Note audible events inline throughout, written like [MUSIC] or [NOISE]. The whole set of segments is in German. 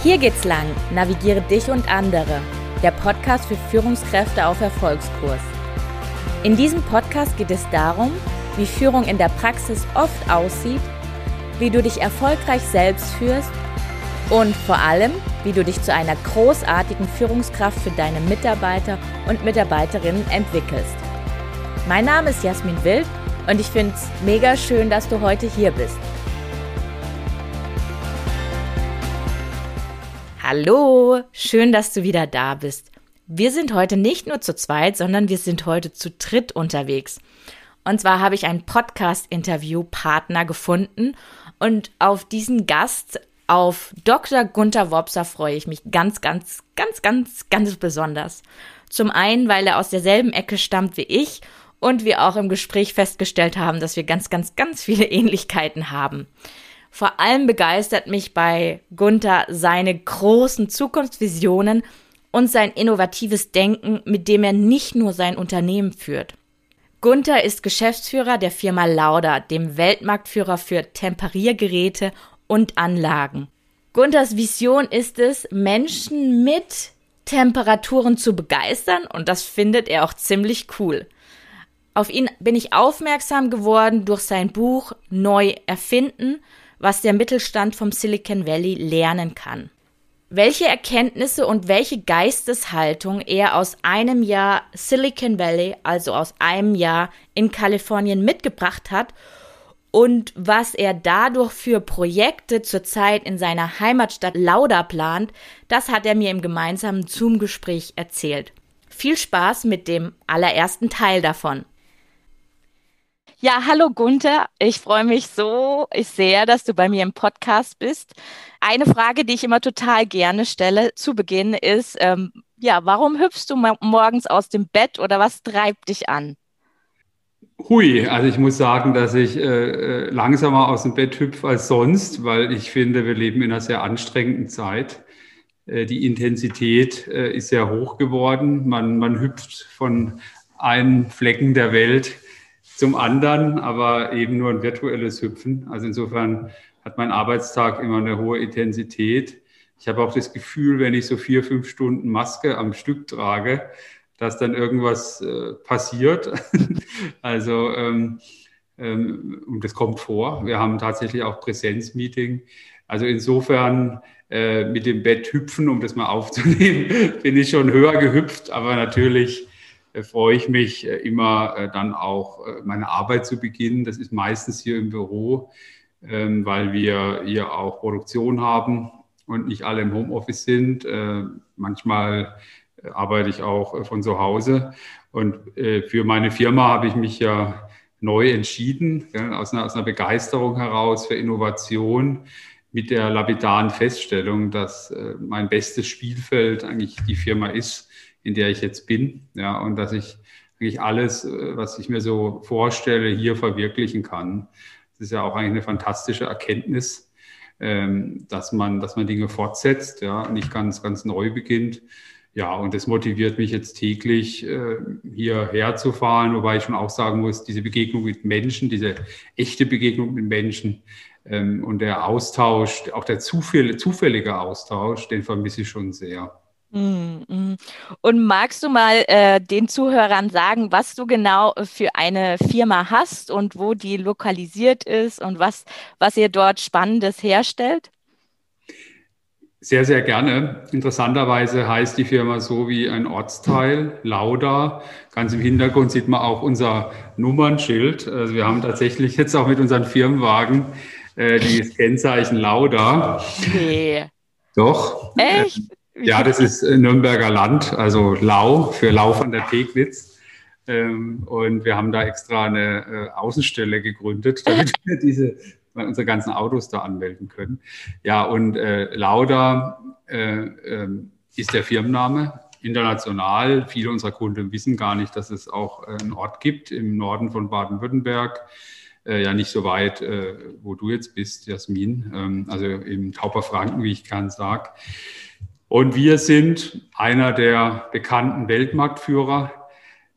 Hier geht's lang. Navigiere dich und andere. Der Podcast für Führungskräfte auf Erfolgskurs. In diesem Podcast geht es darum, wie Führung in der Praxis oft aussieht, wie du dich erfolgreich selbst führst und vor allem, wie du dich zu einer großartigen Führungskraft für deine Mitarbeiter und Mitarbeiterinnen entwickelst. Mein Name ist Jasmin Wild und ich finde es mega schön, dass du heute hier bist. Hallo, schön, dass du wieder da bist. Wir sind heute nicht nur zu zweit, sondern wir sind heute zu dritt unterwegs. Und zwar habe ich einen Podcast-Interview-Partner gefunden und auf diesen Gast, auf Dr. Gunther Wopser, freue ich mich ganz, ganz, ganz, ganz, ganz besonders. Zum einen, weil er aus derselben Ecke stammt wie ich und wir auch im Gespräch festgestellt haben, dass wir ganz, ganz, ganz viele [LAUGHS] Ähnlichkeiten haben. Vor allem begeistert mich bei Gunther seine großen Zukunftsvisionen und sein innovatives Denken, mit dem er nicht nur sein Unternehmen führt. Gunther ist Geschäftsführer der Firma Lauda, dem Weltmarktführer für Temperiergeräte und Anlagen. Gunthers Vision ist es, Menschen mit Temperaturen zu begeistern und das findet er auch ziemlich cool. Auf ihn bin ich aufmerksam geworden durch sein Buch Neu erfinden, was der Mittelstand vom Silicon Valley lernen kann. Welche Erkenntnisse und welche Geisteshaltung er aus einem Jahr Silicon Valley, also aus einem Jahr in Kalifornien mitgebracht hat und was er dadurch für Projekte zurzeit in seiner Heimatstadt Lauda plant, das hat er mir im gemeinsamen Zoom-Gespräch erzählt. Viel Spaß mit dem allerersten Teil davon. Ja, hallo Gunther. Ich freue mich so sehr, dass du bei mir im Podcast bist. Eine Frage, die ich immer total gerne stelle zu Beginn ist, ähm, ja, warum hüpfst du morgens aus dem Bett oder was treibt dich an? Hui, also ich muss sagen, dass ich äh, äh, langsamer aus dem Bett hüpfe als sonst, weil ich finde, wir leben in einer sehr anstrengenden Zeit. Äh, die Intensität äh, ist sehr hoch geworden. Man, man hüpft von einem Flecken der Welt zum anderen, aber eben nur ein virtuelles Hüpfen. Also insofern hat mein Arbeitstag immer eine hohe Intensität. Ich habe auch das Gefühl, wenn ich so vier, fünf Stunden Maske am Stück trage, dass dann irgendwas äh, passiert. [LAUGHS] also ähm, ähm, und das kommt vor. Wir haben tatsächlich auch Präsenzmeeting. Also insofern äh, mit dem Bett hüpfen, um das mal aufzunehmen, [LAUGHS] bin ich schon höher gehüpft, aber natürlich freue ich mich äh, immer äh, dann auch meine Arbeit zu beginnen. Das ist meistens hier im Büro, ähm, weil wir hier auch Produktion haben und nicht alle im Homeoffice sind. Manchmal arbeite ich auch von zu Hause. Und für meine Firma habe ich mich ja neu entschieden, aus einer Begeisterung heraus für Innovation mit der lapidaren Feststellung, dass mein bestes Spielfeld eigentlich die Firma ist, in der ich jetzt bin. Ja, und dass ich eigentlich alles, äh, was ich mir so vorstelle, hier verwirklichen kann. Das ist ja auch eigentlich eine fantastische Erkenntnis, ähm, dass man, dass man Dinge fortsetzt, ja, nicht ganz, ganz neu beginnt. Ja, und das motiviert mich jetzt täglich, äh, hierher zu fahren, wobei ich schon auch sagen muss, diese Begegnung mit Menschen, diese echte Begegnung mit Menschen ähm, und der Austausch, auch der zufällige Austausch, den vermisse ich schon sehr. Mm. Und magst du mal äh, den Zuhörern sagen, was du genau für eine Firma hast und wo die lokalisiert ist und was, was ihr dort Spannendes herstellt? Sehr, sehr gerne. Interessanterweise heißt die Firma so wie ein Ortsteil, Lauda. Ganz im Hintergrund sieht man auch unser Nummernschild. Also wir haben tatsächlich jetzt auch mit unseren Firmenwagen äh, dieses Kennzeichen Lauda. Nee. Doch. Echt? Ja, das ist Nürnberger Land, also Lau für Lau von der Pegnitz. Ähm, und wir haben da extra eine äh, Außenstelle gegründet, [LAUGHS] damit wir diese, unsere ganzen Autos da anmelden können. Ja, und äh, Lauda äh, äh, ist der Firmenname international. Viele unserer Kunden wissen gar nicht, dass es auch äh, einen Ort gibt im Norden von Baden-Württemberg. Äh, ja, nicht so weit, äh, wo du jetzt bist, Jasmin, ähm, also im Tauberfranken, wie ich gern sage. Und wir sind einer der bekannten Weltmarktführer,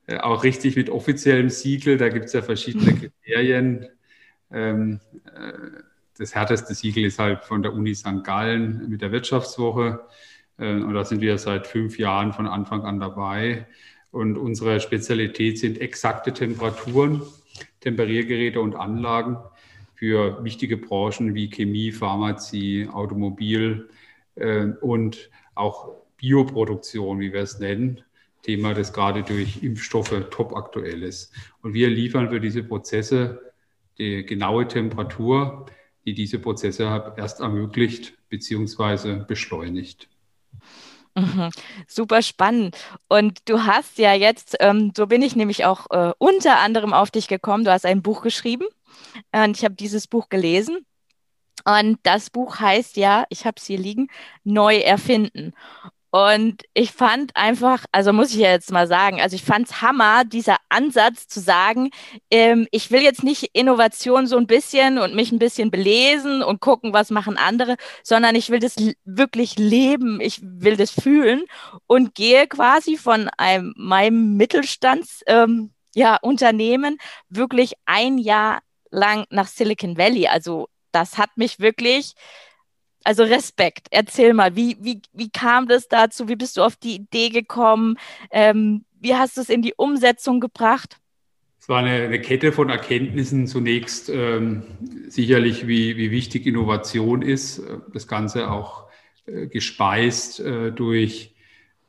äh, auch richtig mit offiziellem Siegel. Da gibt es ja verschiedene [LAUGHS] Kriterien. Ähm, äh, das härteste Siegel ist halt von der Uni St. Gallen mit der Wirtschaftswoche. Äh, und da sind wir seit fünf Jahren von Anfang an dabei. Und unsere Spezialität sind exakte Temperaturen, Temperiergeräte und Anlagen für wichtige Branchen wie Chemie, Pharmazie, Automobil und auch Bioproduktion, wie wir es nennen. Thema, das gerade durch Impfstoffe top aktuell ist. Und wir liefern für diese Prozesse die genaue Temperatur, die diese Prozesse erst ermöglicht bzw. beschleunigt. Mhm. Super spannend. Und du hast ja jetzt, ähm, so bin ich nämlich auch äh, unter anderem auf dich gekommen, du hast ein Buch geschrieben und ich habe dieses Buch gelesen. Und das Buch heißt ja, ich habe es hier liegen, Neu erfinden. Und ich fand einfach, also muss ich ja jetzt mal sagen, also ich fand es Hammer, dieser Ansatz zu sagen, ähm, ich will jetzt nicht Innovation so ein bisschen und mich ein bisschen belesen und gucken, was machen andere, sondern ich will das wirklich leben, ich will das fühlen und gehe quasi von einem, meinem Mittelstands, ähm, ja, wirklich ein Jahr lang nach Silicon Valley. Also das hat mich wirklich also Respekt. Erzähl mal, wie, wie, wie kam das dazu? Wie bist du auf die Idee gekommen? Ähm, wie hast du es in die Umsetzung gebracht? Es war eine, eine Kette von Erkenntnissen. Zunächst ähm, sicherlich, wie, wie wichtig Innovation ist. Das Ganze auch äh, gespeist äh, durch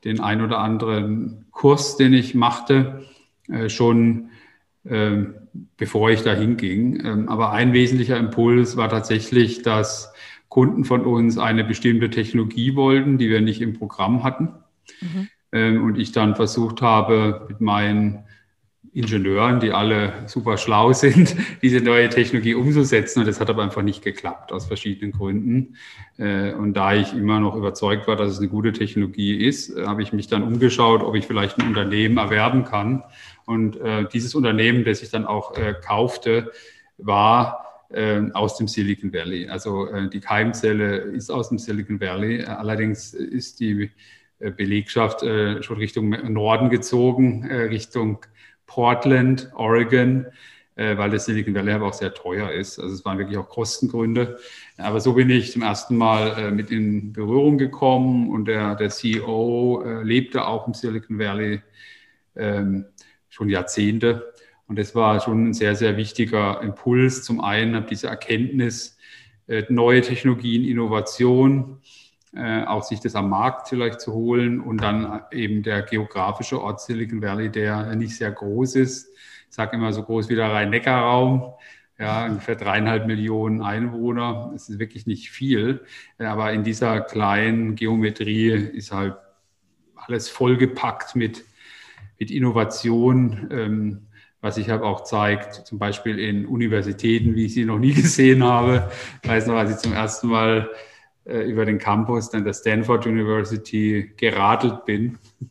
den ein oder anderen Kurs, den ich machte, äh, schon bevor ich dahin ging. Ähm, aber ein wesentlicher Impuls war tatsächlich, dass Kunden von uns eine bestimmte Technologie wollten, die wir nicht im Programm hatten. Mhm. Ähm, und ich dann versucht habe, mit meinen Ingenieuren, die alle super schlau [LAUGHS] sind, diese neue Technologie umzusetzen. Und das hat aber einfach nicht geklappt, aus verschiedenen Gründen. Äh, und da ich immer noch überzeugt war, dass es eine gute Technologie ist, äh, habe ich mich dann umgeschaut, ob ich vielleicht ein Unternehmen erwerben kann. Und äh, dieses Unternehmen, das ich dann auch kaufte, war äh, aus dem Silicon Valley. Also äh, die Keimzelle ist aus dem Silicon Valley. Allerdings ist die äh, Belegschaft äh, schon Richtung Norden gezogen, äh, Richtung Portland, Oregon, äh, weil das Silicon Valley aber auch sehr teuer ist. Also es waren wirklich auch Kostengründe. Aber so bin ich zum ersten Mal mit in Berührung gekommen und der, der CEO lebte auch im Silicon Valley ähm, schon Jahrzehnte. Und das war schon ein sehr, sehr wichtiger Impuls. Zum einen diese Erkenntnis, äh, neue Technologien, Innovation, äh, auch sich das am Markt vielleicht zu holen und dann eben der geografische Ort Silicon Valley, der nicht sehr groß ist. Ich sage immer so groß wie der Rhein-Neckar-Raum. Ja, ungefähr dreieinhalb Millionen Einwohner. Das ist wirklich nicht viel. Aber in dieser kleinen Geometrie ist halt alles vollgepackt mit, mit Innovation. Ähm, was sich halt auch zeigt, zum Beispiel in Universitäten, wie ich sie noch nie [LAUGHS] gesehen habe. Ich weiß noch, als ich zum ersten Mal äh, über den Campus dann der Stanford University geradelt bin. [LAUGHS]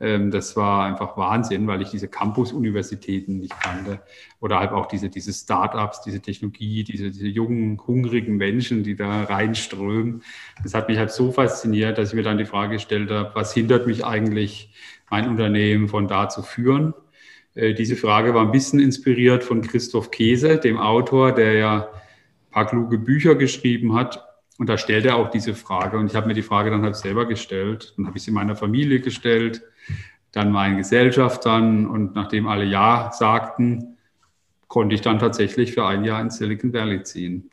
Ähm, das war einfach Wahnsinn, weil ich diese Campus-Universitäten nicht kannte. Oder halt auch diese, diese Startups, diese Technologie, diese, diese jungen, hungrigen Menschen, die da reinströmen. Das hat mich halt so fasziniert, dass ich mir dann die Frage gestellt habe, was hindert mich eigentlich, mein Unternehmen von da zu führen? Äh, diese Frage war ein bisschen inspiriert von Christoph Käse, dem Autor, der ja ein paar kluge Bücher geschrieben hat. Und da stellt er auch diese Frage. Und ich habe mir die Frage dann halt selber gestellt. Dann habe ich sie meiner Familie gestellt, dann meinen Gesellschaftern. Und nachdem alle Ja sagten, konnte ich dann tatsächlich für ein Jahr in Silicon Valley ziehen.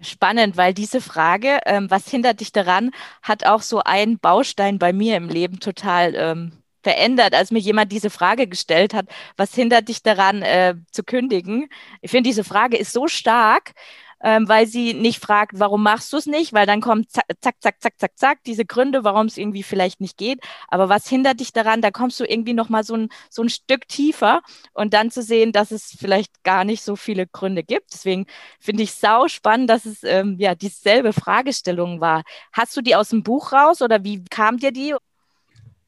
Spannend, weil diese Frage, ähm, was hindert dich daran, hat auch so einen Baustein bei mir im Leben total ähm, verändert, als mir jemand diese Frage gestellt hat, was hindert dich daran äh, zu kündigen? Ich finde, diese Frage ist so stark, ähm, weil sie nicht fragt, warum machst du es nicht, weil dann kommt zack, zack, zack, zack, zack, zack, diese Gründe, warum es irgendwie vielleicht nicht geht. Aber was hindert dich daran? Da kommst du irgendwie noch mal so ein, so ein Stück tiefer und dann zu sehen, dass es vielleicht gar nicht so viele Gründe gibt. Deswegen finde ich sau spannend, dass es ähm, ja dieselbe Fragestellung war. Hast du die aus dem Buch raus oder wie kam dir die?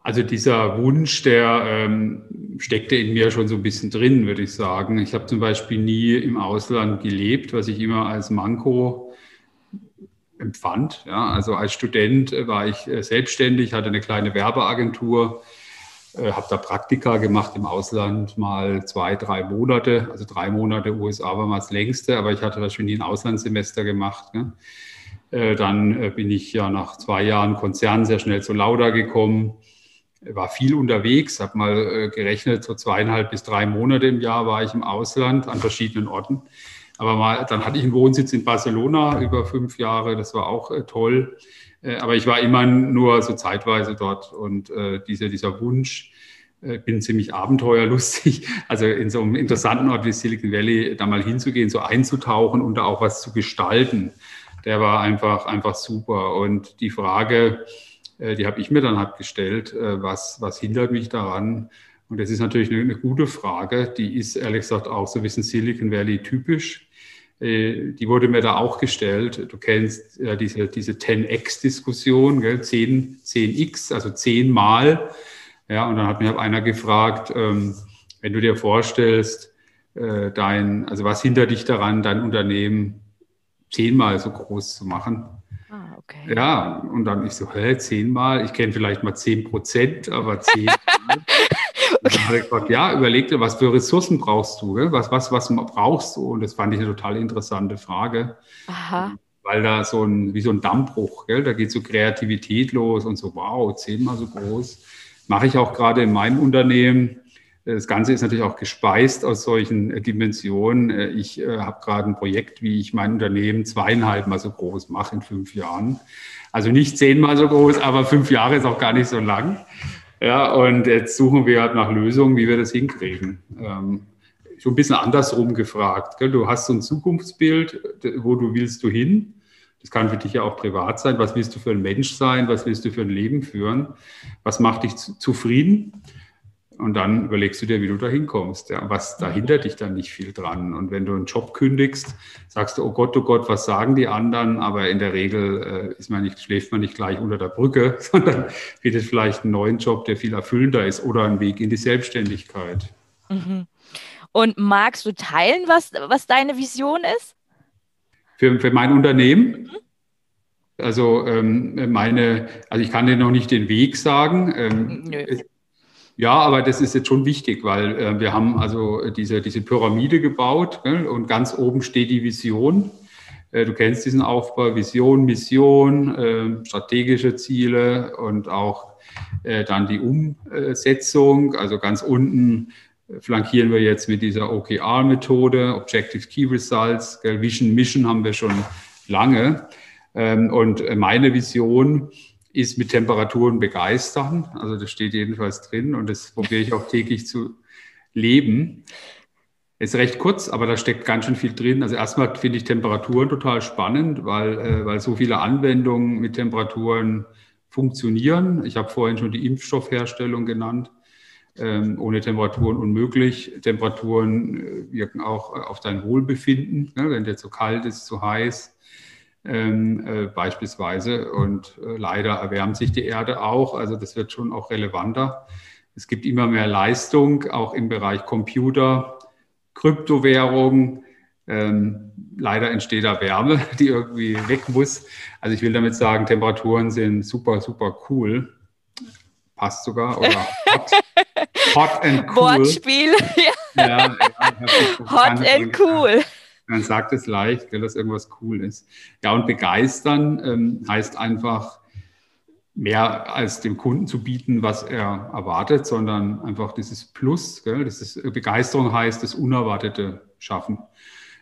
Also dieser Wunsch, der ähm, steckte in mir schon so ein bisschen drin, würde ich sagen. Ich habe zum Beispiel nie im Ausland gelebt, was ich immer als Manko empfand. Ja, also als Student war ich äh, selbstständig, hatte eine kleine Werbeagentur äh, habe da Praktika gemacht im Ausland, mal zwei, drei Monate. Also drei Monate USA war mal das längste, aber ich hatte da schon nie ein Auslandssemester gemacht. Ne? Äh, dann äh, bin ich ja nach zwei Jahren Konzern sehr schnell zu Lauda gekommen, war viel unterwegs, habe mal äh, gerechnet, so zweieinhalb bis drei Monate im Jahr war ich im Ausland an verschiedenen Orten. Aber mal, dann hatte ich einen Wohnsitz in Barcelona über fünf Jahre, das war auch toll. aber ich war immer nur so zeitweise dort und dieser, dieser Wunsch, bin ziemlich abenteuerlustig, [LAUGHS] also in so einem interessanten Ort wie Silicon Valley da mal hinzugehen, so einzutauchen und da auch was zu gestalten der war einfach, einfach super. Und die Frage, äh, die habe ich mir dann halt gestellt, äh, was, was hindert mich daran? Und das ist natürlich eine, eine gute Frage. Die ist ehrlich gesagt auch so ein bisschen Silicon Valley typisch. Äh, die wurde mir da auch gestellt. Du kennst ja diese, diese 10x-Diskussion, 10, 10x, also 10 Mal. Ja, und dann hat mich einer gefragt, ähm, wenn du dir vorstellst, dein, also was hindert dich daran, dein Unternehmen zehnmal so groß zu machen. Okay. Ja, und dann ich so, hä, zehnmal? Ich kenne vielleicht mal zehn Prozent, aber zehn. [LAUGHS] okay. Dann habe ich gesagt, ja, überleg dir, was für Ressourcen brauchst du? Was, was, was brauchst du? Und das fand ich eine total interessante Frage. Aha. Weil da so ein, wie so ein Dammbruch, gell? da geht so Kreativität los und so, wow, zehnmal so groß. Mache ich auch gerade in meinem Unternehmen das Ganze ist natürlich auch gespeist aus solchen äh, Dimensionen. Äh, ich äh, habe gerade ein Projekt, wie ich mein Unternehmen zweieinhalb Mal so groß mache in fünf Jahren. Also nicht zehnmal so groß, aber fünf Jahre ist auch gar nicht so lang. Ja, und jetzt suchen wir halt nach Lösungen, wie wir das hinkriegen. Ähm, schon ein bisschen andersrum gefragt. Gell? Du hast so ein Zukunftsbild, wo du willst du hin? Das kann für dich ja auch privat sein. Was willst du für ein Mensch sein? Was willst du für ein Leben führen? Was macht dich zufrieden? Und dann überlegst du dir, wie du da hinkommst. Ja. Was da hindert dich dann nicht viel dran. Und wenn du einen Job kündigst, sagst du, oh Gott, oh Gott, was sagen die anderen? Aber in der Regel äh, ist man nicht, schläft man nicht gleich unter der Brücke, [LAUGHS] sondern findet vielleicht einen neuen Job, der viel erfüllender ist oder einen Weg in die Selbstständigkeit. Mhm. Und magst du teilen, was, was deine Vision ist? Für, für mein Unternehmen? Mhm. Also ähm, meine, also ich kann dir noch nicht den Weg sagen. Ähm, Nö. Ja, aber das ist jetzt schon wichtig, weil äh, wir haben also diese, diese Pyramide gebaut gell, und ganz oben steht die Vision. Äh, du kennst diesen Aufbau, Vision, Mission, äh, strategische Ziele und auch äh, dann die Umsetzung. Also ganz unten flankieren wir jetzt mit dieser OKR-Methode, Objective Key Results. Gell, Vision, Mission haben wir schon lange. Ähm, und meine Vision ist mit Temperaturen begeistern. Also das steht jedenfalls drin und das probiere ich auch täglich zu leben. Ist recht kurz, aber da steckt ganz schön viel drin. Also erstmal finde ich Temperaturen total spannend, weil, äh, weil so viele Anwendungen mit Temperaturen funktionieren. Ich habe vorhin schon die Impfstoffherstellung genannt. Ähm, ohne Temperaturen unmöglich. Temperaturen äh, wirken auch auf dein Wohlbefinden. Ne? Wenn dir zu kalt ist, zu heiß, ähm, äh, beispielsweise. Und äh, leider erwärmt sich die Erde auch. Also das wird schon auch relevanter. Es gibt immer mehr Leistung, auch im Bereich Computer, Kryptowährung. Ähm, leider entsteht da Wärme, [LAUGHS] die irgendwie weg muss. Also ich will damit sagen, Temperaturen sind super, super cool. Passt sogar. Oder [LAUGHS] hot, hot and cool. Wortspiel. [LAUGHS] ja, ja, hot and cool. Man sagt es leicht, gell, dass irgendwas cool ist. Ja, und begeistern ähm, heißt einfach mehr als dem Kunden zu bieten, was er erwartet, sondern einfach dieses Plus, gell, das ist, Begeisterung heißt das Unerwartete schaffen.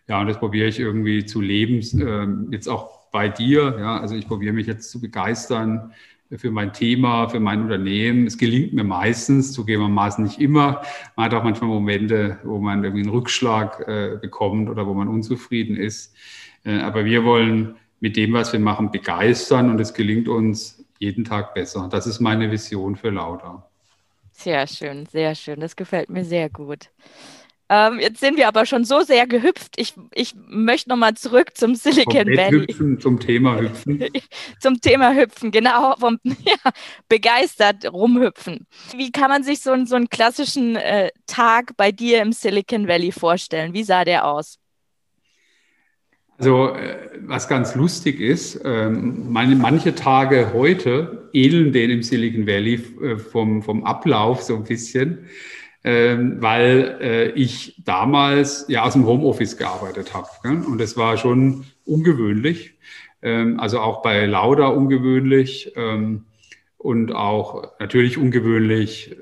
Ja, und das probiere ich irgendwie zu leben, äh, jetzt auch bei dir. Ja, also ich probiere mich jetzt zu begeistern für mein Thema, für mein Unternehmen. Es gelingt mir meistens, zugegebenermaßen nicht immer. Man hat auch manchmal Momente, wo man irgendwie einen Rückschlag äh, bekommt oder wo man unzufrieden ist. Äh, aber wir wollen mit dem, was wir machen, begeistern und es gelingt uns jeden Tag besser. Das ist meine Vision für Lauda. Sehr schön, sehr schön. Das gefällt mir sehr gut. Ähm, jetzt sind wir aber schon so sehr gehüpft. Ich, ich möchte nochmal zurück zum Silicon vom Valley. Hüpfen, zum Thema Hüpfen. [LAUGHS] zum Thema Hüpfen, genau. Vom, [LAUGHS] ja, begeistert rumhüpfen. Wie kann man sich so, so einen klassischen äh, Tag bei dir im Silicon Valley vorstellen? Wie sah der aus? Also äh, was ganz lustig ist, ähm, meine, manche Tage heute ähneln denen im Silicon Valley äh, vom, vom Ablauf so ein bisschen, ähm, weil äh, ich damals ja aus dem Homeoffice gearbeitet habe. Und das war schon ungewöhnlich, ähm, also auch bei Lauda ungewöhnlich und auch natürlich ungewöhnlich,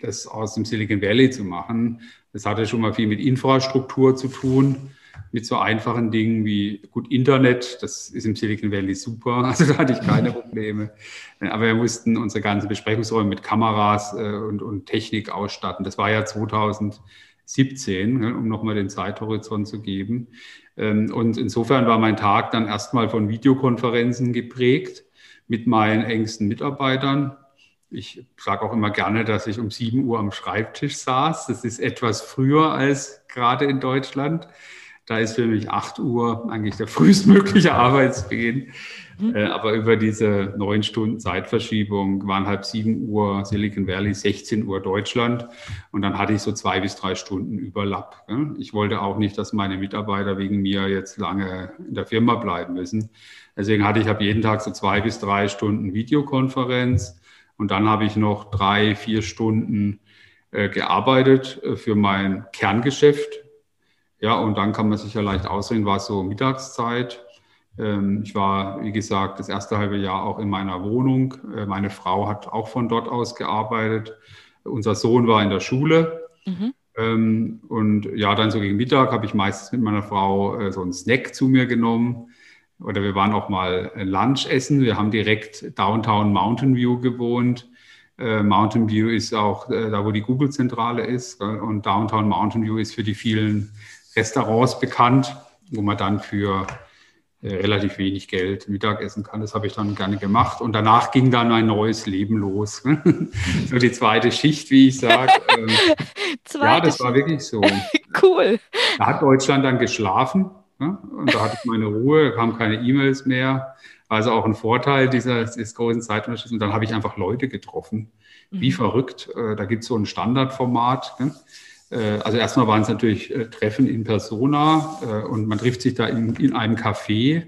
das aus dem Silicon Valley zu machen. Das hatte schon mal viel mit Infrastruktur zu tun mit so einfachen Dingen wie gut Internet, das ist im Silicon Valley super, [LAUGHS] also da hatte ich keine Probleme. Aber wir mussten unsere ganzen Besprechungsräume mit Kameras äh, und, und Technik ausstatten. Das war ja 2017, ne, um nochmal den Zeithorizont zu geben. Ähm, und insofern war mein Tag dann erstmal von Videokonferenzen geprägt mit meinen engsten Mitarbeitern. Ich sage auch immer gerne, dass ich um 7 Uhr am Schreibtisch saß. Das ist etwas früher als gerade in Deutschland. Da ist für mich 8 Uhr eigentlich der [LAUGHS] frühestmögliche Arbeitsbeginn. Mhm. Äh, aber über diese neun Stunden Zeitverschiebung waren halb 7 Uhr Silicon Valley, 16 Uhr Deutschland. Und dann hatte ich so zwei bis drei Stunden Überlapp. Ich wollte auch nicht, dass meine Mitarbeiter wegen mir jetzt lange in der Firma bleiben müssen. Deswegen hatte ich ab jeden Tag so zwei bis drei Stunden Videokonferenz. Und dann habe ich noch drei, vier Stunden äh, gearbeitet äh, für mein Kerngeschäft, ja, und dann kann man sich ja leicht ausreden, war es so Mittagszeit. Ähm, ich war, wie gesagt, das erste halbe Jahr auch in meiner Wohnung. Äh, meine Frau hat auch von dort aus gearbeitet. Unser Sohn war in der Schule. Mhm. Ähm, und ja, dann so gegen Mittag habe ich meistens mit meiner Frau äh, so einen Snack zu mir genommen. Oder wir waren auch mal Lunch essen. Wir haben direkt Downtown Mountain View gewohnt. Äh, Mountain View ist auch da, wo die Google-Zentrale ist. Und Downtown Mountain View ist für die vielen Restaurants bekannt, wo man dann für äh, relativ wenig Geld Mittagessen kann. Das habe ich dann gerne gemacht. Und danach ging dann ein neues Leben los. [LAUGHS] so die zweite Schicht, wie ich sage. Ähm, [LAUGHS] ja, das war wirklich so. [LAUGHS] cool. Da hat Deutschland dann geschlafen. Und da hatte ich meine Ruhe, da kamen keine E-Mails mehr. Also auch ein Vorteil dieser, dieses großen Zeitunterschritts. Und dann habe ich einfach Leute getroffen. Wie mhm. verrückt. Äh, da gibt es so ein Standardformat. Äh, also erstmal waren es natürlich äh, Treffen in Persona äh, und man trifft sich da in, in einem Café,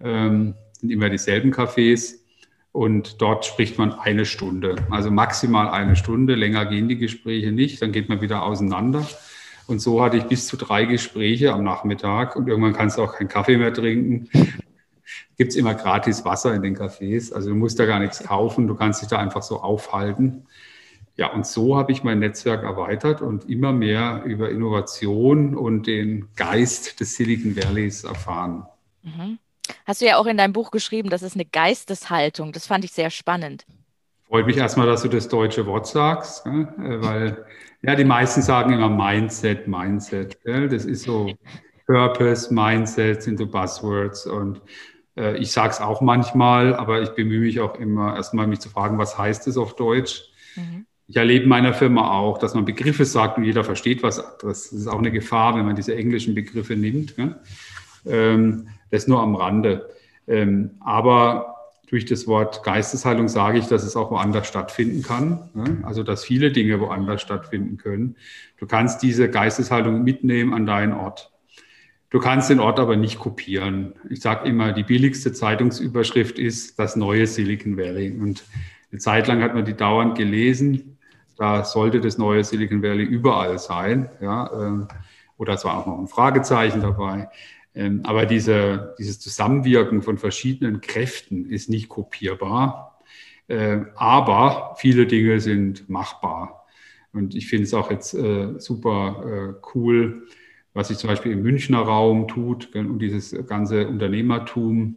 ähm, sind immer dieselben Cafés. Und dort spricht man eine Stunde, also maximal eine Stunde, länger gehen die Gespräche nicht, dann geht man wieder auseinander. Und so hatte ich bis zu drei Gespräche am Nachmittag. Und irgendwann kannst du auch keinen Kaffee mehr trinken. [LAUGHS] Gibt es immer gratis Wasser in den Cafés, also du musst da gar nichts kaufen, du kannst dich da einfach so aufhalten. Ja, und so habe ich mein Netzwerk erweitert und immer mehr über Innovation und den Geist des Silicon Valleys erfahren. Mhm. Hast du ja auch in deinem Buch geschrieben, das ist eine Geisteshaltung. Das fand ich sehr spannend. Freut mich erstmal, dass du das deutsche Wort sagst, äh, weil ja, die meisten sagen immer Mindset, Mindset. Das ist so Purpose, Mindset sind so Buzzwords und äh, ich sage es auch manchmal, aber ich bemühe mich auch immer erstmal mich zu fragen, was heißt es auf Deutsch? Mhm. Ich erlebe in meiner Firma auch, dass man Begriffe sagt und jeder versteht was anderes. Das ist auch eine Gefahr, wenn man diese englischen Begriffe nimmt. Ne? Ähm, das nur am Rande. Ähm, aber durch das Wort Geisteshaltung sage ich, dass es auch woanders stattfinden kann. Ne? Also, dass viele Dinge woanders stattfinden können. Du kannst diese Geisteshaltung mitnehmen an deinen Ort. Du kannst den Ort aber nicht kopieren. Ich sage immer, die billigste Zeitungsüberschrift ist das neue Silicon Valley. Und eine Zeit lang hat man die dauernd gelesen. Da sollte das neue Silicon Valley überall sein. Ja, ähm, oder es war auch noch ein Fragezeichen dabei. Ähm, aber diese, dieses Zusammenwirken von verschiedenen Kräften ist nicht kopierbar. Äh, aber viele Dinge sind machbar. Und ich finde es auch jetzt äh, super äh, cool, was sich zum Beispiel im Münchner Raum tut und dieses ganze Unternehmertum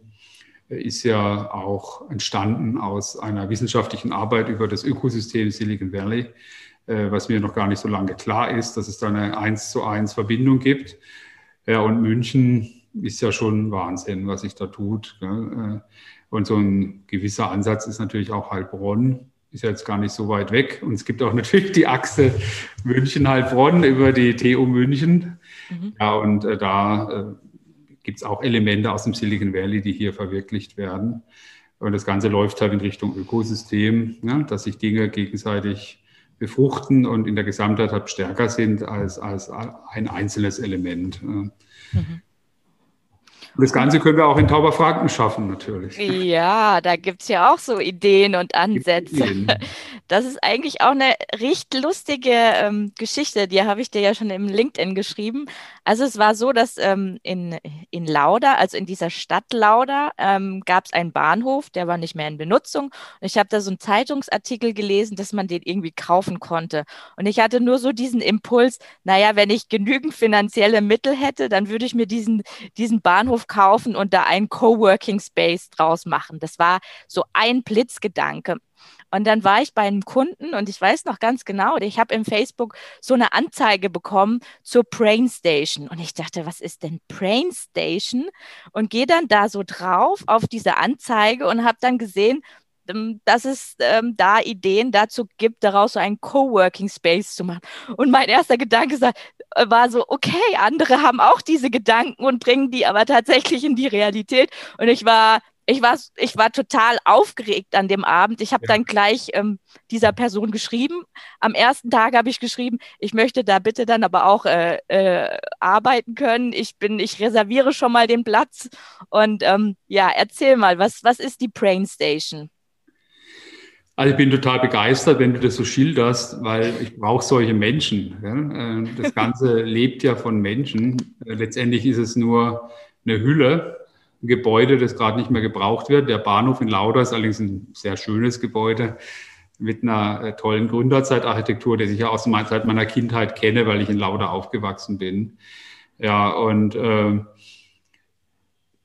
ist ja auch entstanden aus einer wissenschaftlichen Arbeit über das Ökosystem Silicon Valley, äh, was mir noch gar nicht so lange klar ist, dass es da eine eins zu eins Verbindung gibt. Ja, und München ist ja schon Wahnsinn, was sich da tut. Äh, und so ein gewisser Ansatz ist natürlich auch Heilbronn, ist ja jetzt gar nicht so weit weg. Und es gibt auch [LAUGHS] natürlich die Achse München-Heilbronn über die TU München. Mhm. Ja, und äh, da gibt es auch Elemente aus dem Silicon Valley, die hier verwirklicht werden. Und das Ganze läuft halt in Richtung Ökosystem, ja, dass sich Dinge gegenseitig befruchten und in der Gesamtheit halt stärker sind als, als ein einzelnes Element. Mhm. Und das Ganze können wir auch in Tauberfranken schaffen, natürlich. Ja, da gibt es ja auch so Ideen und Ansätze. Ideen. Das ist eigentlich auch eine recht lustige ähm, Geschichte, die habe ich dir ja schon im LinkedIn geschrieben. Also es war so, dass ähm, in, in Lauda, also in dieser Stadt Lauda, ähm, gab es einen Bahnhof, der war nicht mehr in Benutzung. Und ich habe da so einen Zeitungsartikel gelesen, dass man den irgendwie kaufen konnte. Und ich hatte nur so diesen Impuls, naja, wenn ich genügend finanzielle Mittel hätte, dann würde ich mir diesen, diesen Bahnhof kaufen und da einen Coworking Space draus machen. Das war so ein Blitzgedanke. Und dann war ich bei einem Kunden und ich weiß noch ganz genau, ich habe im Facebook so eine Anzeige bekommen zur Brain Station. Und ich dachte, was ist denn Brain Station? Und gehe dann da so drauf auf diese Anzeige und habe dann gesehen, dass es ähm, da Ideen dazu gibt, daraus so einen Coworking Space zu machen. Und mein erster Gedanke war so, okay, andere haben auch diese Gedanken und bringen die aber tatsächlich in die Realität. Und ich war ich war, ich war total aufgeregt an dem Abend. Ich habe ja. dann gleich ähm, dieser Person geschrieben. Am ersten Tag habe ich geschrieben, ich möchte da bitte dann aber auch äh, äh, arbeiten können. Ich bin, ich reserviere schon mal den Platz. Und ähm, ja, erzähl mal, was, was ist die Brain Station? Also ich bin total begeistert, wenn du das so schilderst, weil ich brauche solche Menschen. Äh, das Ganze [LAUGHS] lebt ja von Menschen. Äh, letztendlich ist es nur eine Hülle ein Gebäude, das gerade nicht mehr gebraucht wird. Der Bahnhof in Lauda ist allerdings ein sehr schönes Gebäude mit einer äh, tollen Gründerzeitarchitektur, die ich ja aus seit meiner Kindheit kenne, weil ich in Lauda aufgewachsen bin. Ja, und äh,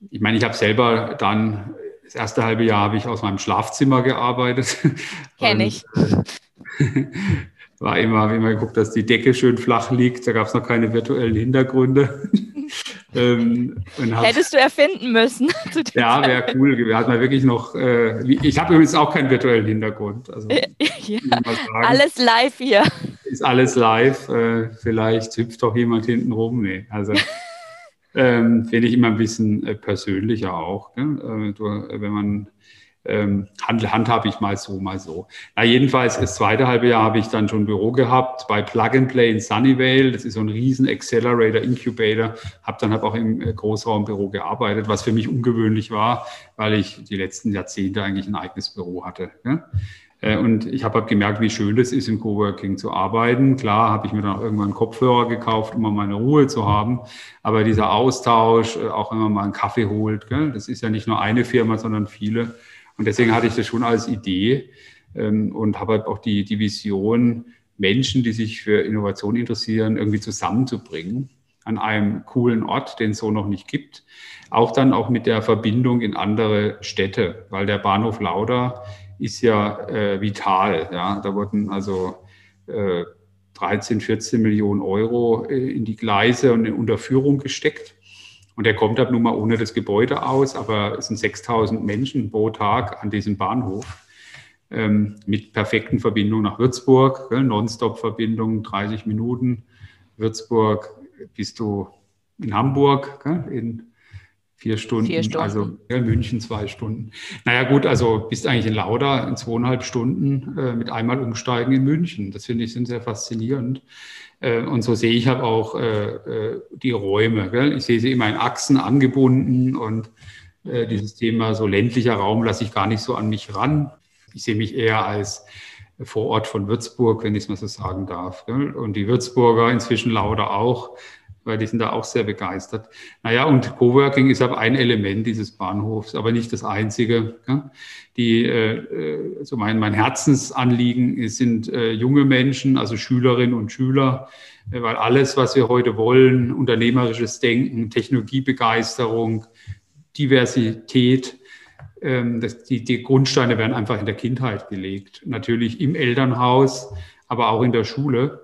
ich meine, ich habe selber dann das erste halbe Jahr habe ich aus meinem Schlafzimmer gearbeitet. [LAUGHS] Kenne ich. Äh, war immer, habe immer geguckt, dass die Decke schön flach liegt. Da gab es noch keine virtuellen Hintergründe. [LAUGHS] ähm, Hättest du erfinden müssen. [LAUGHS] ja, wäre cool. Wir hatten wirklich noch. Äh, ich habe übrigens auch keinen virtuellen Hintergrund. Also, ja, alles live hier. Ist alles live. Äh, vielleicht hüpft doch jemand hinten rum. Nee, also. Ähm, Finde ich immer ein bisschen äh, persönlicher auch. Ne? Du, wenn man ähm, hand, handhabe ich mal so, mal so. Na, jedenfalls, das zweite halbe Jahr habe ich dann schon ein Büro gehabt bei Plug and Play in Sunnyvale. Das ist so ein riesen Accelerator, Incubator. Habe dann hab auch im äh, Großraumbüro gearbeitet, was für mich ungewöhnlich war, weil ich die letzten Jahrzehnte eigentlich ein eigenes Büro hatte. Ja? Äh, und ich habe halt gemerkt, wie schön es ist, im Coworking zu arbeiten. Klar habe ich mir dann auch irgendwann Kopfhörer gekauft, um mal meine Ruhe zu haben. Aber dieser Austausch, äh, auch wenn man mal einen Kaffee holt, gell, das ist ja nicht nur eine Firma, sondern viele. Und deswegen hatte ich das schon als Idee ähm, und habe halt auch die, die Vision, Menschen, die sich für Innovation interessieren, irgendwie zusammenzubringen an einem coolen Ort, den es so noch nicht gibt. Auch dann auch mit der Verbindung in andere Städte, weil der Bahnhof Lauda ist ja äh, vital. Ja, da wurden also äh, 13, 14 Millionen Euro äh, in die Gleise und in Unterführung gesteckt. Und der kommt halt nun mal ohne das Gebäude aus, aber es sind 6000 Menschen pro Tag an diesem Bahnhof ähm, mit perfekten Verbindungen nach Würzburg, Nonstop-Verbindung, 30 Minuten. Würzburg bist du in Hamburg gell? in vier Stunden, vier Stunden. also ja, München zwei Stunden. Naja gut, also bist eigentlich in Lauda in zweieinhalb Stunden äh, mit einmal umsteigen in München. Das finde ich sind sehr faszinierend. Äh, und so sehe ich halt auch äh, äh, die Räume. Gell? Ich sehe sie immer in Achsen angebunden und dieses Thema so ländlicher Raum lasse ich gar nicht so an mich ran. Ich sehe mich eher als Vorort von Würzburg, wenn ich es mal so sagen darf. Und die Würzburger inzwischen lauter auch, weil die sind da auch sehr begeistert. Naja, und Coworking ist aber ein Element dieses Bahnhofs, aber nicht das einzige. Die, äh, so mein, mein Herzensanliegen sind äh, junge Menschen, also Schülerinnen und Schüler, weil alles, was wir heute wollen, unternehmerisches Denken, Technologiebegeisterung, Diversität, ähm, das, die, die Grundsteine werden einfach in der Kindheit gelegt. Natürlich im Elternhaus, aber auch in der Schule.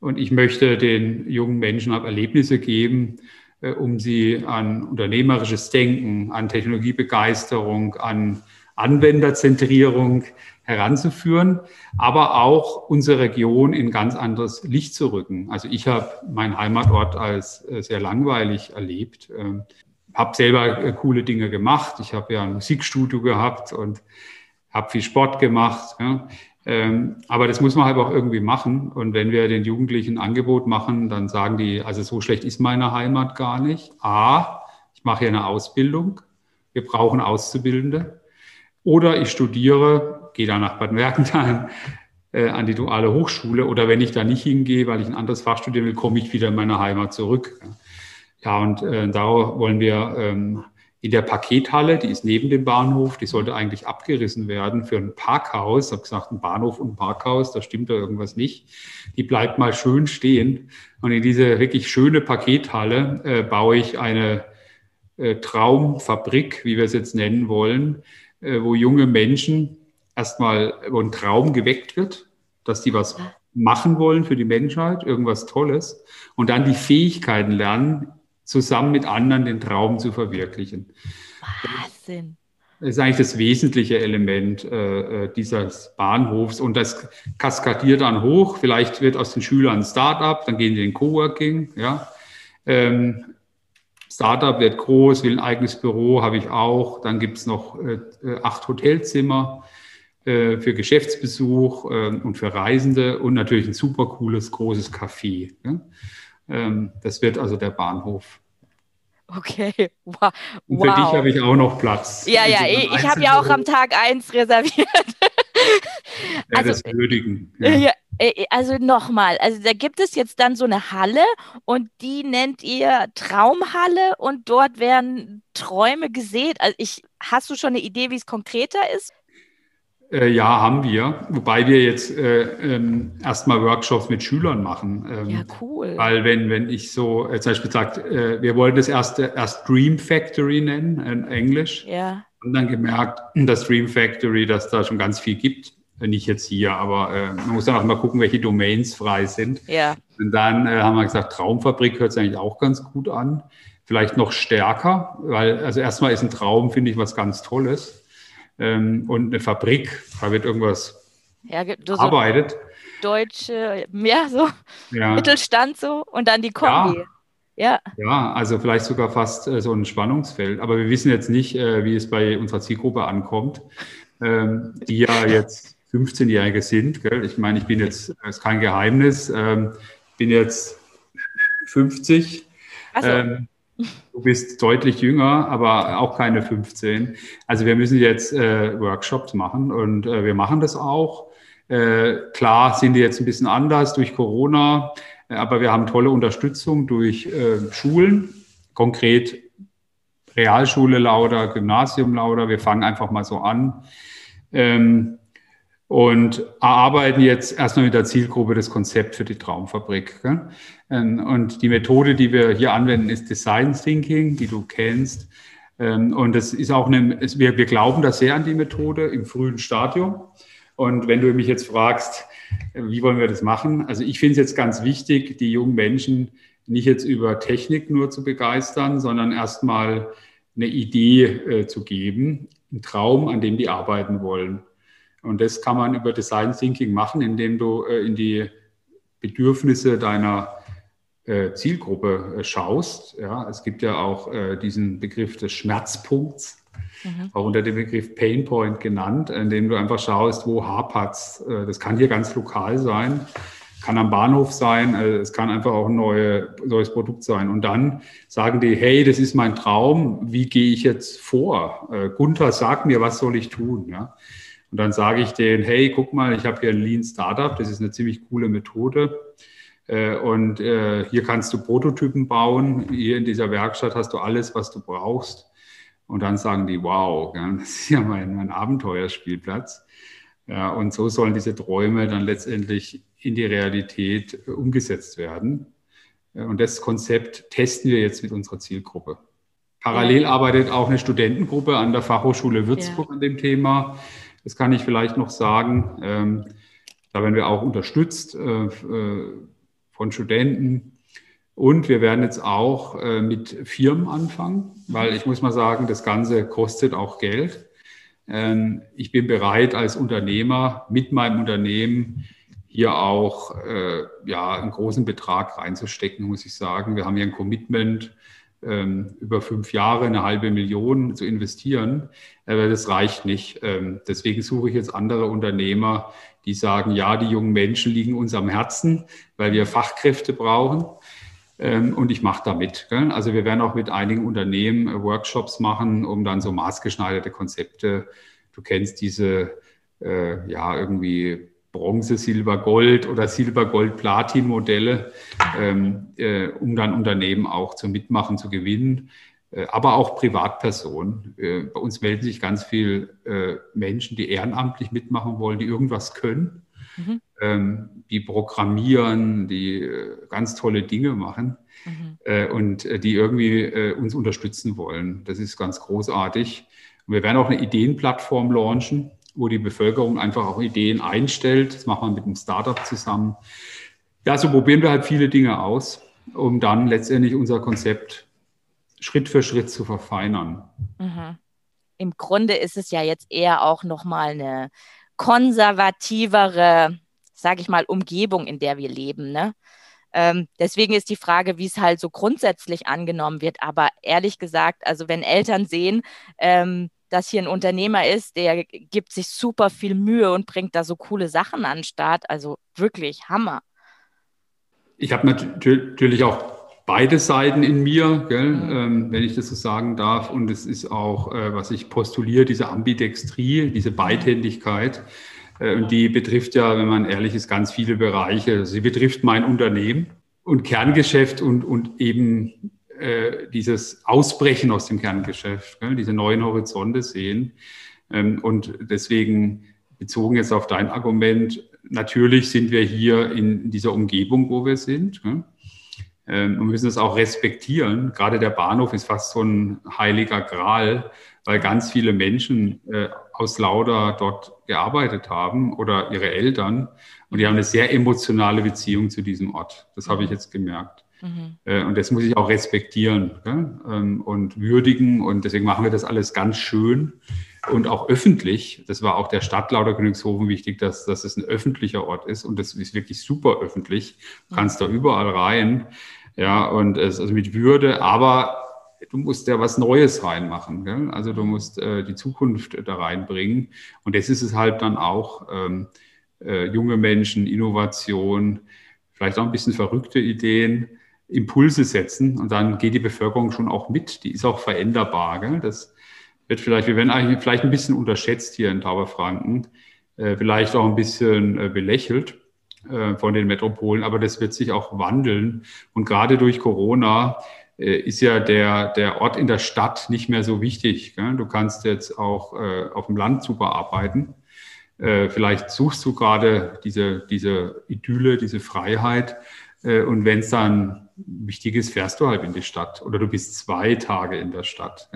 Und ich möchte den jungen Menschen Erlebnisse geben, äh, um sie an unternehmerisches Denken, an Technologiebegeisterung, an Anwenderzentrierung heranzuführen, aber auch unsere Region in ganz anderes Licht zu rücken. Also ich habe meinen Heimatort als äh, sehr langweilig erlebt, ähm, habe selber äh, coole Dinge gemacht. Ich habe ja ein Musikstudio gehabt und habe viel Sport gemacht. Ja. Ähm, aber das muss man halt auch irgendwie machen. Und wenn wir den Jugendlichen ein Angebot machen, dann sagen die, also so schlecht ist meine Heimat gar nicht. A, ich mache hier eine Ausbildung, wir brauchen Auszubildende. Oder ich studiere, gehe dann nach Bad Mergentheim [LAUGHS] äh, an die duale Hochschule. Oder wenn ich da nicht hingehe, weil ich ein anderes Fach studieren will, komme ich wieder in meine Heimat zurück. Ja, und äh, da wollen wir ähm, in der Pakethalle, die ist neben dem Bahnhof, die sollte eigentlich abgerissen werden für ein Parkhaus. Ich habe gesagt, ein Bahnhof und ein Parkhaus, da stimmt da irgendwas nicht. Die bleibt mal schön stehen. Und in diese wirklich schöne Pakethalle äh, baue ich eine äh, Traumfabrik, wie wir es jetzt nennen wollen, äh, wo junge Menschen erstmal, wo ein Traum geweckt wird, dass die was machen wollen für die Menschheit, irgendwas Tolles, und dann die Fähigkeiten lernen, zusammen mit anderen den Traum zu verwirklichen. Wahnsinn. Das ist eigentlich das wesentliche Element äh, äh, dieses Bahnhofs und das kaskadiert dann hoch. Vielleicht wird aus den Schülern ein Startup, dann gehen sie in Coworking. Ja. Ähm, Startup wird groß, will ein eigenes Büro, habe ich auch. Dann gibt es noch äh, äh, acht Hotelzimmer äh, für Geschäftsbesuch äh, und für Reisende und natürlich ein super cooles, großes Café. Ja. Ähm, das wird also der Bahnhof. Okay, wow. Und für dich habe ich auch noch Platz. Ja, ja, ich, ich habe ja auch am Tag 1 reserviert. [LAUGHS] ja, also, das würdigen. Ja. ja also nochmal, also da gibt es jetzt dann so eine Halle und die nennt ihr Traumhalle und dort werden Träume gesät. Also ich, hast du schon eine Idee, wie es konkreter ist? Äh, ja, haben wir. Wobei wir jetzt äh, ähm, erstmal Workshops mit Schülern machen. Ähm, ja, cool. Weil wenn, wenn ich so äh, zum Beispiel sagt, äh, wir wollten das erst, erst Dream Factory nennen in Englisch. Ja. Und dann gemerkt, das Dream Factory, dass da schon ganz viel gibt. Nicht jetzt hier, aber äh, man muss dann auch mal gucken, welche Domains frei sind. Ja. Und dann äh, haben wir gesagt, Traumfabrik hört sich eigentlich auch ganz gut an. Vielleicht noch stärker, weil also erstmal ist ein Traum, finde ich, was ganz Tolles ähm, und eine Fabrik, da wird irgendwas ja, so arbeitet. Deutsche, ja, so ja. Mittelstand so und dann die Kombi. Ja. Ja. ja, also vielleicht sogar fast äh, so ein Spannungsfeld. Aber wir wissen jetzt nicht, äh, wie es bei unserer Zielgruppe ankommt, ähm, die ja jetzt 15-Jährige sind. Gell? Ich meine, ich bin jetzt, das ist kein Geheimnis, ähm, bin jetzt 50. So. Ähm, Du bist deutlich jünger, aber auch keine 15. Also wir müssen jetzt äh, Workshops machen und äh, wir machen das auch. Äh, klar sind die jetzt ein bisschen anders durch Corona, äh, aber wir haben tolle Unterstützung durch äh, Schulen, konkret Realschule Lauder, Gymnasium Lauder. Wir fangen einfach mal so an. Ähm, und erarbeiten jetzt erstmal mit der Zielgruppe das Konzept für die Traumfabrik. Ähm, und die Methode, die wir hier anwenden, ist Design Thinking, die du kennst. Ähm, und das ist auch eine, wir, wir glauben da sehr an die Methode im frühen Stadium. Und wenn du mich jetzt fragst, wie wollen wir das machen? Also ich finde es jetzt ganz wichtig, die jungen Menschen nicht jetzt über Technik nur zu begeistern, sondern erstmal eine Idee äh, zu geben, einen Traum, an dem die arbeiten wollen. Und das kann man über Design Thinking machen, indem du äh, in die Bedürfnisse deiner äh, Zielgruppe äh, schaust. Ja, es gibt ja auch diesen Begriff des Schmerzpunkts, mhm. auch unter dem Begriff Painpoint genannt, indem du einfach schaust, wo hapert's. Das kann hier ganz lokal sein, kann am Bahnhof sein, es kann einfach auch ein neue, neues Produkt sein. Und dann sagen die, hey, das ist mein Traum, wie gehe ich jetzt vor? Gunther, sag mir, was soll ich tun? Ja? Und dann sage ich denen, hey, guck mal, ich habe hier ein Lean Startup, das ist eine ziemlich coole Methode. Äh, und äh, hier kannst du Prototypen bauen. Hier in dieser Werkstatt hast du alles, was du brauchst. Und dann sagen die, wow, das ist ja mein, mein Abenteuerspielplatz. Ja, und so sollen diese Träume dann letztendlich in die Realität äh, umgesetzt werden. Und das Konzept testen wir jetzt mit unserer Zielgruppe. Parallel arbeitet auch eine Studentengruppe an der Fachhochschule Würzburg ja. an dem Thema. Das kann ich vielleicht noch sagen. Ähm, da werden wir auch unterstützt äh, äh, von Studenten. Und wir werden jetzt auch äh, mit Firmen anfangen, weil ich muss mal sagen, das Ganze kostet auch Geld. Ähm, ich bin bereit als Unternehmer mit meinem Unternehmen hier auch äh, ja, einen großen Betrag reinzustecken, muss ich sagen. Wir haben hier ein Commitment über fünf Jahre eine halbe Million zu investieren, aber das reicht nicht. Ähm, deswegen suche ich jetzt andere Unternehmer, die sagen, ja, die jungen Menschen liegen uns am Herzen, weil wir Fachkräfte brauchen. Ähm, und ich mache da mit. Also wir werden auch mit einigen Unternehmen äh, Workshops machen, um dann so maßgeschneiderte Konzepte, du kennst diese, äh, ja, irgendwie Bronze, Silber, Gold oder Silber, Gold, Platin Modelle, ähm, äh, um dann Unternehmen auch zum Mitmachen zu gewinnen. Äh, aber auch Privatpersonen. Äh, bei uns melden sich ganz viele äh, Menschen, die ehrenamtlich mitmachen wollen, die irgendwas können, mhm. Ähm, die programmieren, die ganz tolle Dinge machen mhm. und die irgendwie uns unterstützen wollen. Das ist ganz großartig. Und wir werden auch eine Ideenplattform launchen, wo die Bevölkerung einfach auch Ideen einstellt. Das machen wir mit einem Startup zusammen. Ja, so probieren wir halt viele Dinge aus, um dann letztendlich unser Konzept Schritt für Schritt zu verfeinern. Mhm. Im Grunde ist es ja jetzt eher auch nochmal eine konservativere, sage ich mal, Umgebung, in der wir leben. Ne? Ähm, deswegen ist die Frage, wie es halt so grundsätzlich angenommen wird. Aber ehrlich gesagt, also wenn Eltern sehen, ähm, dass hier ein Unternehmer ist, der gibt sich super viel Mühe und bringt da so coole Sachen an den Start, also wirklich Hammer. Ich habe natürlich auch beide Seiten in mir, gell, mhm. ähm, wenn ich das so sagen darf. Und es ist auch, äh, was ich postuliere, diese Ambidextrie, diese Beidhändigkeit. Äh, und die betrifft ja, wenn man ehrlich ist, ganz viele Bereiche. Sie betrifft mein Unternehmen und Kerngeschäft und, und eben äh, dieses Ausbrechen aus dem Kerngeschäft, gell, diese neuen Horizonte sehen. Ähm, und deswegen bezogen jetzt auf dein Argument, natürlich sind wir hier in dieser Umgebung, wo wir sind. Gell? Ähm, wir müssen es auch respektieren. Gerade der Bahnhof ist fast so ein heiliger Gral, weil ganz viele Menschen äh, aus Lauda dort gearbeitet haben oder ihre Eltern. Und die haben eine sehr emotionale Beziehung zu diesem Ort. Das habe ich jetzt gemerkt. Mhm. Äh, und das muss ich auch respektieren ähm, und würdigen. Und deswegen machen wir das alles ganz schön und auch öffentlich. Das war auch der Stadt Lauter Königshofen wichtig, dass, dass es ein öffentlicher Ort ist. Und das ist wirklich super öffentlich. Du kannst da überall rein. Ja, und es also mit Würde, aber du musst ja was Neues reinmachen. Gell? Also du musst äh, die Zukunft da reinbringen. Und das ist es halt dann auch, ähm, äh, junge Menschen, Innovation, vielleicht auch ein bisschen verrückte Ideen, Impulse setzen und dann geht die Bevölkerung schon auch mit. Die ist auch veränderbar. Gell? Das wird vielleicht, wir werden eigentlich vielleicht ein bisschen unterschätzt hier in Tauberfranken, äh, vielleicht auch ein bisschen äh, belächelt. Äh, von den Metropolen, aber das wird sich auch wandeln. Und gerade durch Corona äh, ist ja der, der Ort in der Stadt nicht mehr so wichtig. Gell? Du kannst jetzt auch äh, auf dem Land super arbeiten. Äh, vielleicht suchst du gerade diese, diese Idylle, diese Freiheit. Äh, und wenn es dann wichtig ist, fährst du halt in die Stadt oder du bist zwei Tage in der Stadt.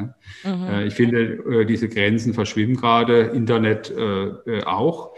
Mhm. Äh, ich finde, diese Grenzen verschwimmen gerade, Internet auch.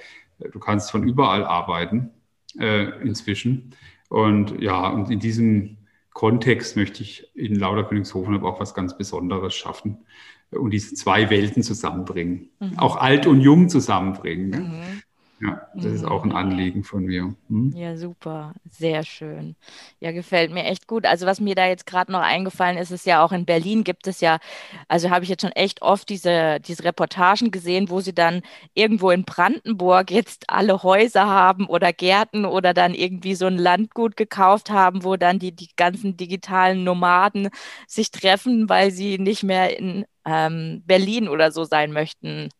Du kannst von überall arbeiten äh, inzwischen. Und ja, und in diesem Kontext möchte ich in Lauterkönigshofen aber auch was ganz Besonderes schaffen und diese zwei Welten zusammenbringen. Mhm. Auch alt und jung zusammenbringen. Ne? Mhm. Ja, das mhm. ist auch ein Anliegen von mir. Hm? Ja, super. Sehr schön. Ja, gefällt mir echt gut. Also was mir da jetzt gerade noch eingefallen ist, ist ja auch in Berlin gibt es ja, also habe ich jetzt schon echt oft diese, diese Reportagen gesehen, wo sie dann irgendwo in Brandenburg jetzt alle Häuser haben oder Gärten oder dann irgendwie so ein Landgut gekauft haben, wo dann die, die ganzen digitalen Nomaden sich treffen, weil sie nicht mehr in ähm, Berlin oder so sein möchten.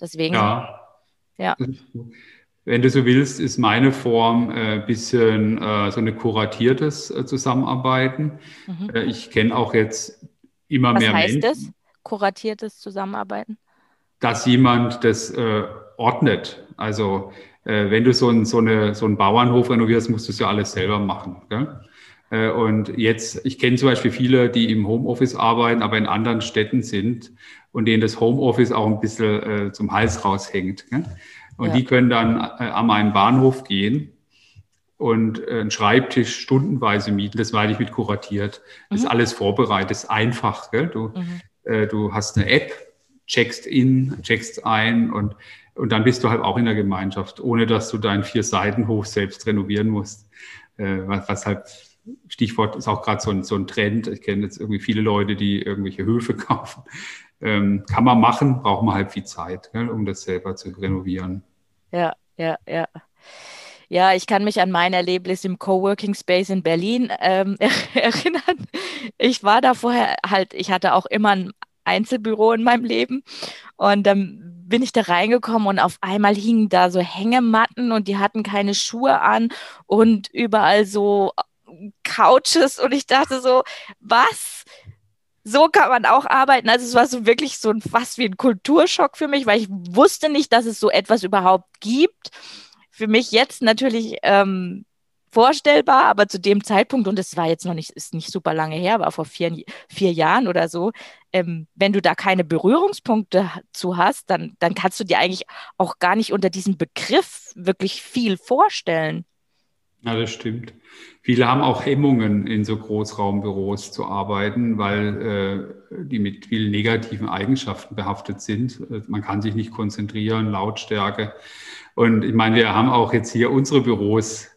Deswegen. Ja ja. Wenn du so willst, ist meine Form ein äh, bisschen äh, so eine kuratiertes äh, Zusammenarbeiten. Mhm. Äh, ich kenne auch jetzt immer Was mehr heißt Menschen. Das? Kuratiertes Zusammenarbeiten? Dass jemand das äh, ordnet. Also äh, wenn du so, ein, so, eine, so einen Bauernhof renovierst, musst du es ja alles selber machen. Gell? Und jetzt, ich kenne zum Beispiel viele, die im Homeoffice arbeiten, aber in anderen Städten sind und denen das Homeoffice auch ein bisschen äh, zum Hals raushängt. Gell? Und ja. die können dann äh, an einen Bahnhof gehen und äh, einen Schreibtisch stundenweise mieten. Das meine ich mit kuratiert. Das mhm. ist alles vorbereitet, ist einfach. Gell? Du, mhm. äh, du hast eine App, checkst in, checkst ein und, und dann bist du halt auch in der Gemeinschaft, ohne dass du deinen Vier-Seiten-Hof selbst renovieren musst. Äh, was, was halt Stichwort ist auch gerade so ein, so ein Trend. Ich kenne jetzt irgendwie viele Leute, die irgendwelche Höfe [LAUGHS] kaufen. Ähm, kann man machen, braucht man halt viel Zeit, gell, um das selber zu renovieren. Ja, ja, ja. Ja, ich kann mich an mein Erlebnis im Coworking Space in Berlin ähm, [LAUGHS] erinnern. Ich war da vorher halt, ich hatte auch immer ein Einzelbüro in meinem Leben und dann bin ich da reingekommen und auf einmal hingen da so Hängematten und die hatten keine Schuhe an und überall so Couches und ich dachte so, was? So kann man auch arbeiten. Also es war so wirklich so ein, fast wie ein Kulturschock für mich, weil ich wusste nicht, dass es so etwas überhaupt gibt. Für mich jetzt natürlich ähm, vorstellbar, aber zu dem Zeitpunkt, und es war jetzt noch nicht, ist nicht super lange her, aber vor vier, vier Jahren oder so, ähm, wenn du da keine Berührungspunkte zu hast, dann, dann kannst du dir eigentlich auch gar nicht unter diesem Begriff wirklich viel vorstellen. Ja, das stimmt. Viele haben auch Hemmungen, in so Großraumbüros zu arbeiten, weil äh, die mit vielen negativen Eigenschaften behaftet sind. Äh, man kann sich nicht konzentrieren, Lautstärke. Und ich meine, wir haben auch jetzt hier unsere Büros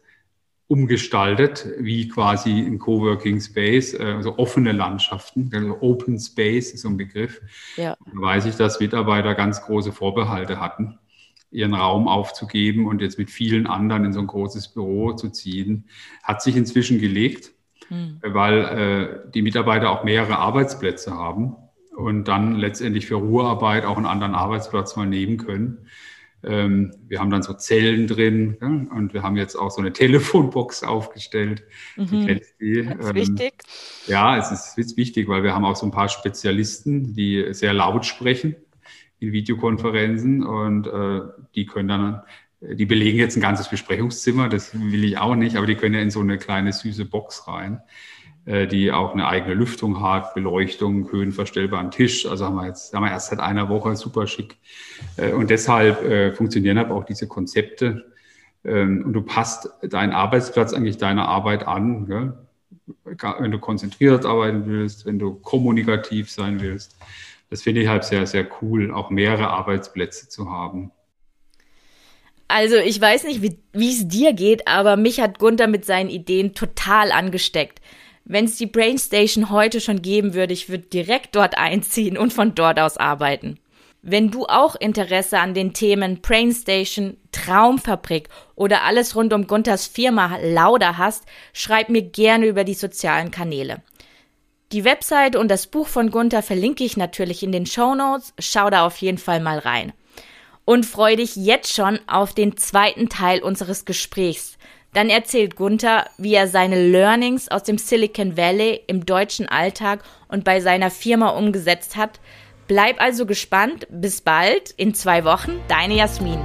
umgestaltet, wie quasi ein Coworking Space, also offene Landschaften, also Open Space ist so ein Begriff. Ja. Da weiß ich, dass Mitarbeiter ganz große Vorbehalte hatten ihren Raum aufzugeben und jetzt mit vielen anderen in so ein großes Büro zu ziehen, hat sich inzwischen gelegt, hm. weil äh, die Mitarbeiter auch mehrere Arbeitsplätze haben und dann letztendlich für Ruhearbeit auch einen anderen Arbeitsplatz mal nehmen können. Ähm, wir haben dann so Zellen drin ja, und wir haben jetzt auch so eine [LAUGHS] Telefonbox aufgestellt. Mhm. Du kennst die. Das ist ähm, wichtig. Ja, es ist, wichtig, weil wir haben auch so ein paar Spezialisten, die sehr laut sprechen Videokonferenzen und äh, die können dann, die belegen jetzt ein ganzes Besprechungszimmer, das will ich auch nicht, aber die können ja in so eine kleine süße Box rein, äh, die auch eine eigene Lüftung hat, Beleuchtung, höhenverstellbaren Tisch. Also haben wir jetzt, haben wir erst seit einer Woche super schick. Äh, und deshalb äh, funktionieren aber auch diese Konzepte. Ähm, und du passt deinen Arbeitsplatz eigentlich deiner Arbeit an. Gell? Wenn du konzentriert arbeiten willst, wenn du kommunikativ sein willst das finde ich halt sehr, sehr cool, auch mehrere Arbeitsplätze zu haben. Also ich weiß nicht, wie es dir geht, aber mich hat Gunther mit seinen Ideen total angesteckt. Wenn es die Brainstation heute schon geben würde, ich würde direkt dort [LAUGHS] einziehen und von dort aus arbeiten. Wenn du auch Interesse an den Themen Brainstation, Traumfabrik oder alles rund um Gunthers Firma Lauda hast, schreib mir gerne über die sozialen Kanäle. Die Website und das Buch von Gunther verlinke ich natürlich in den Show Notes. Schau da auf jeden Fall mal rein. Und freu dich jetzt schon auf den zweiten Teil unseres Gesprächs. Dann erzählt Gunther, wie er seine Learnings aus dem Silicon Valley im deutschen Alltag und bei seiner Firma umgesetzt hat. Bleib also gespannt. Bis bald. In zwei Wochen. Deine Jasmin.